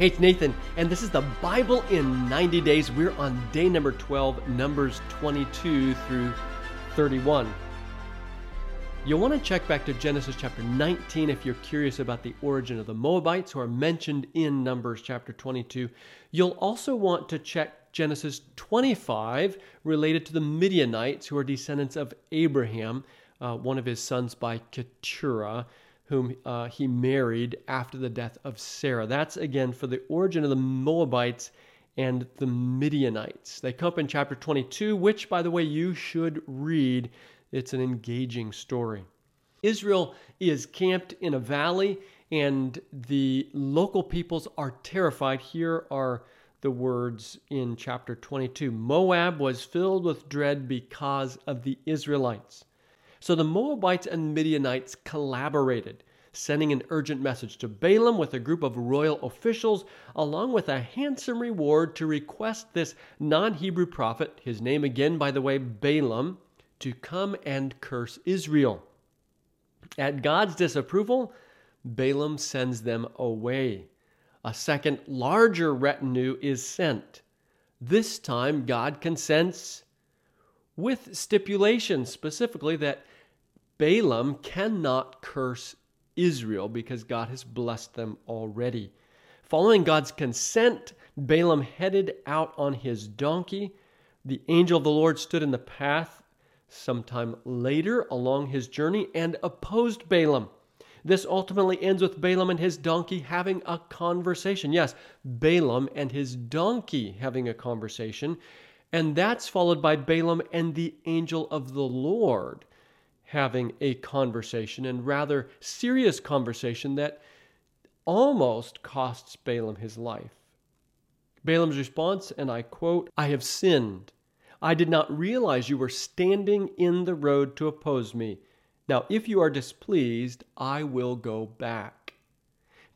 Hey, it's Nathan, and this is the Bible in 90 Days. We're on day number 12, Numbers 22 through 31. You'll want to check back to Genesis chapter 19 if you're curious about the origin of the Moabites who are mentioned in Numbers chapter 22. You'll also want to check Genesis 25 related to the Midianites who are descendants of Abraham, uh, one of his sons by Keturah whom uh, he married after the death of Sarah. That's again for the origin of the Moabites and the Midianites. They come up in chapter 22, which, by the way, you should read. It's an engaging story. Israel is camped in a valley, and the local peoples are terrified. Here are the words in chapter 22 Moab was filled with dread because of the Israelites. So the Moabites and Midianites collaborated, sending an urgent message to Balaam with a group of royal officials, along with a handsome reward to request this non Hebrew prophet, his name again, by the way, Balaam, to come and curse Israel. At God's disapproval, Balaam sends them away. A second, larger retinue is sent. This time, God consents with stipulations, specifically that Balaam cannot curse Israel because God has blessed them already. Following God's consent, Balaam headed out on his donkey. The angel of the Lord stood in the path sometime later along his journey and opposed Balaam. This ultimately ends with Balaam and his donkey having a conversation. Yes, Balaam and his donkey having a conversation. And that's followed by Balaam and the angel of the Lord having a conversation, and rather serious conversation that almost costs Balaam his life. Balaam's response, and I quote, I have sinned. I did not realize you were standing in the road to oppose me. Now, if you are displeased, I will go back.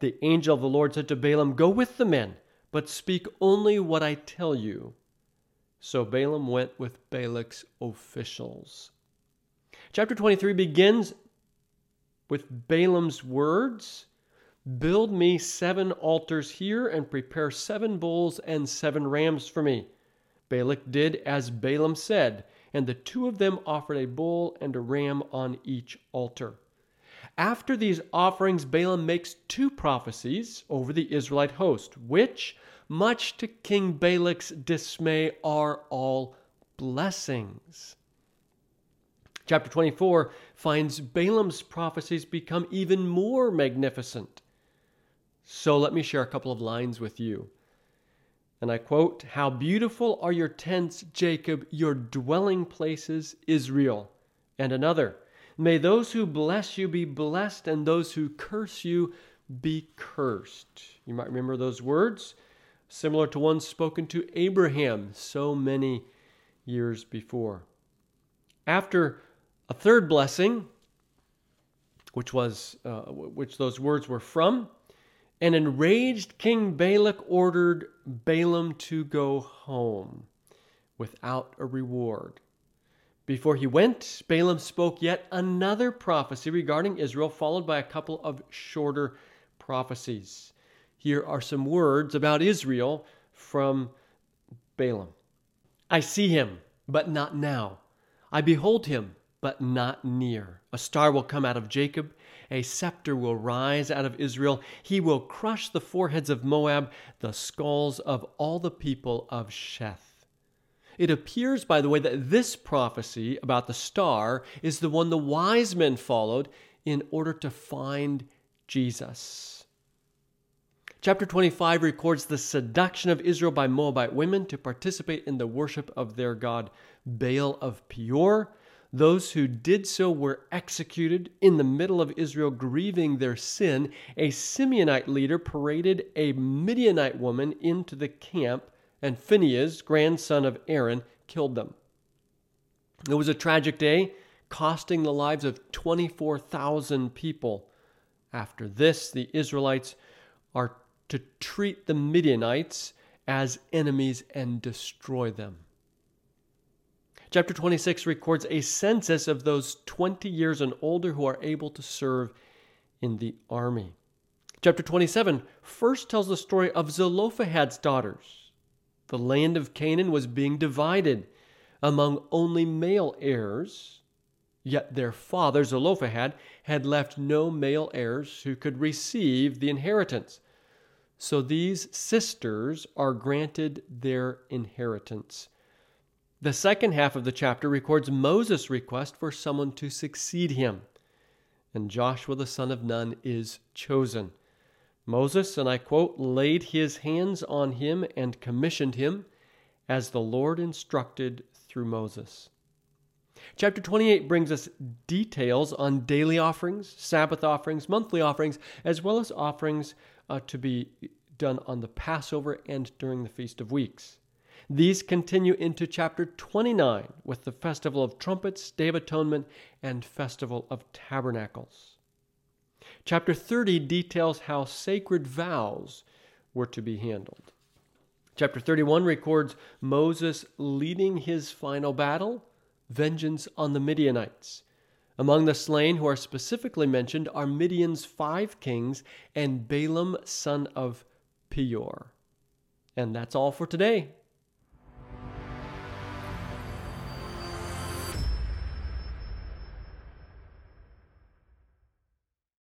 The angel of the Lord said to Balaam, Go with the men, but speak only what I tell you. So Balaam went with Balak's officials. Chapter 23 begins with Balaam's words Build me seven altars here and prepare seven bulls and seven rams for me. Balak did as Balaam said, and the two of them offered a bull and a ram on each altar. After these offerings, Balaam makes two prophecies over the Israelite host, which, much to King Balak's dismay, are all blessings. Chapter 24 finds Balaam's prophecies become even more magnificent. So let me share a couple of lines with you. And I quote, How beautiful are your tents, Jacob, your dwelling places, Israel. And another, May those who bless you be blessed, and those who curse you be cursed. You might remember those words, similar to ones spoken to Abraham so many years before. After a third blessing, which was uh, which those words were from, an enraged King Balak ordered Balaam to go home without a reward. Before he went, Balaam spoke yet another prophecy regarding Israel, followed by a couple of shorter prophecies. Here are some words about Israel from Balaam I see him, but not now. I behold him, but not near. A star will come out of Jacob, a scepter will rise out of Israel. He will crush the foreheads of Moab, the skulls of all the people of Sheth. It appears, by the way, that this prophecy about the star is the one the wise men followed in order to find Jesus. Chapter 25 records the seduction of Israel by Moabite women to participate in the worship of their god Baal of Peor those who did so were executed in the middle of Israel grieving their sin. A Simeonite leader paraded a Midianite woman into the camp, and Phinehas, grandson of Aaron, killed them. It was a tragic day, costing the lives of 24,000 people. After this, the Israelites are to treat the Midianites as enemies and destroy them. Chapter 26 records a census of those 20 years and older who are able to serve in the army. Chapter 27 first tells the story of Zelophehad's daughters. The land of Canaan was being divided among only male heirs, yet their father Zelophehad had left no male heirs who could receive the inheritance. So these sisters are granted their inheritance. The second half of the chapter records Moses' request for someone to succeed him, and Joshua the son of Nun is chosen. Moses, and I quote, laid his hands on him and commissioned him as the Lord instructed through Moses. Chapter 28 brings us details on daily offerings, Sabbath offerings, monthly offerings, as well as offerings uh, to be done on the Passover and during the Feast of Weeks. These continue into chapter 29 with the Festival of Trumpets, Day of Atonement, and Festival of Tabernacles. Chapter 30 details how sacred vows were to be handled. Chapter 31 records Moses leading his final battle, vengeance on the Midianites. Among the slain who are specifically mentioned are Midian's five kings and Balaam, son of Peor. And that's all for today.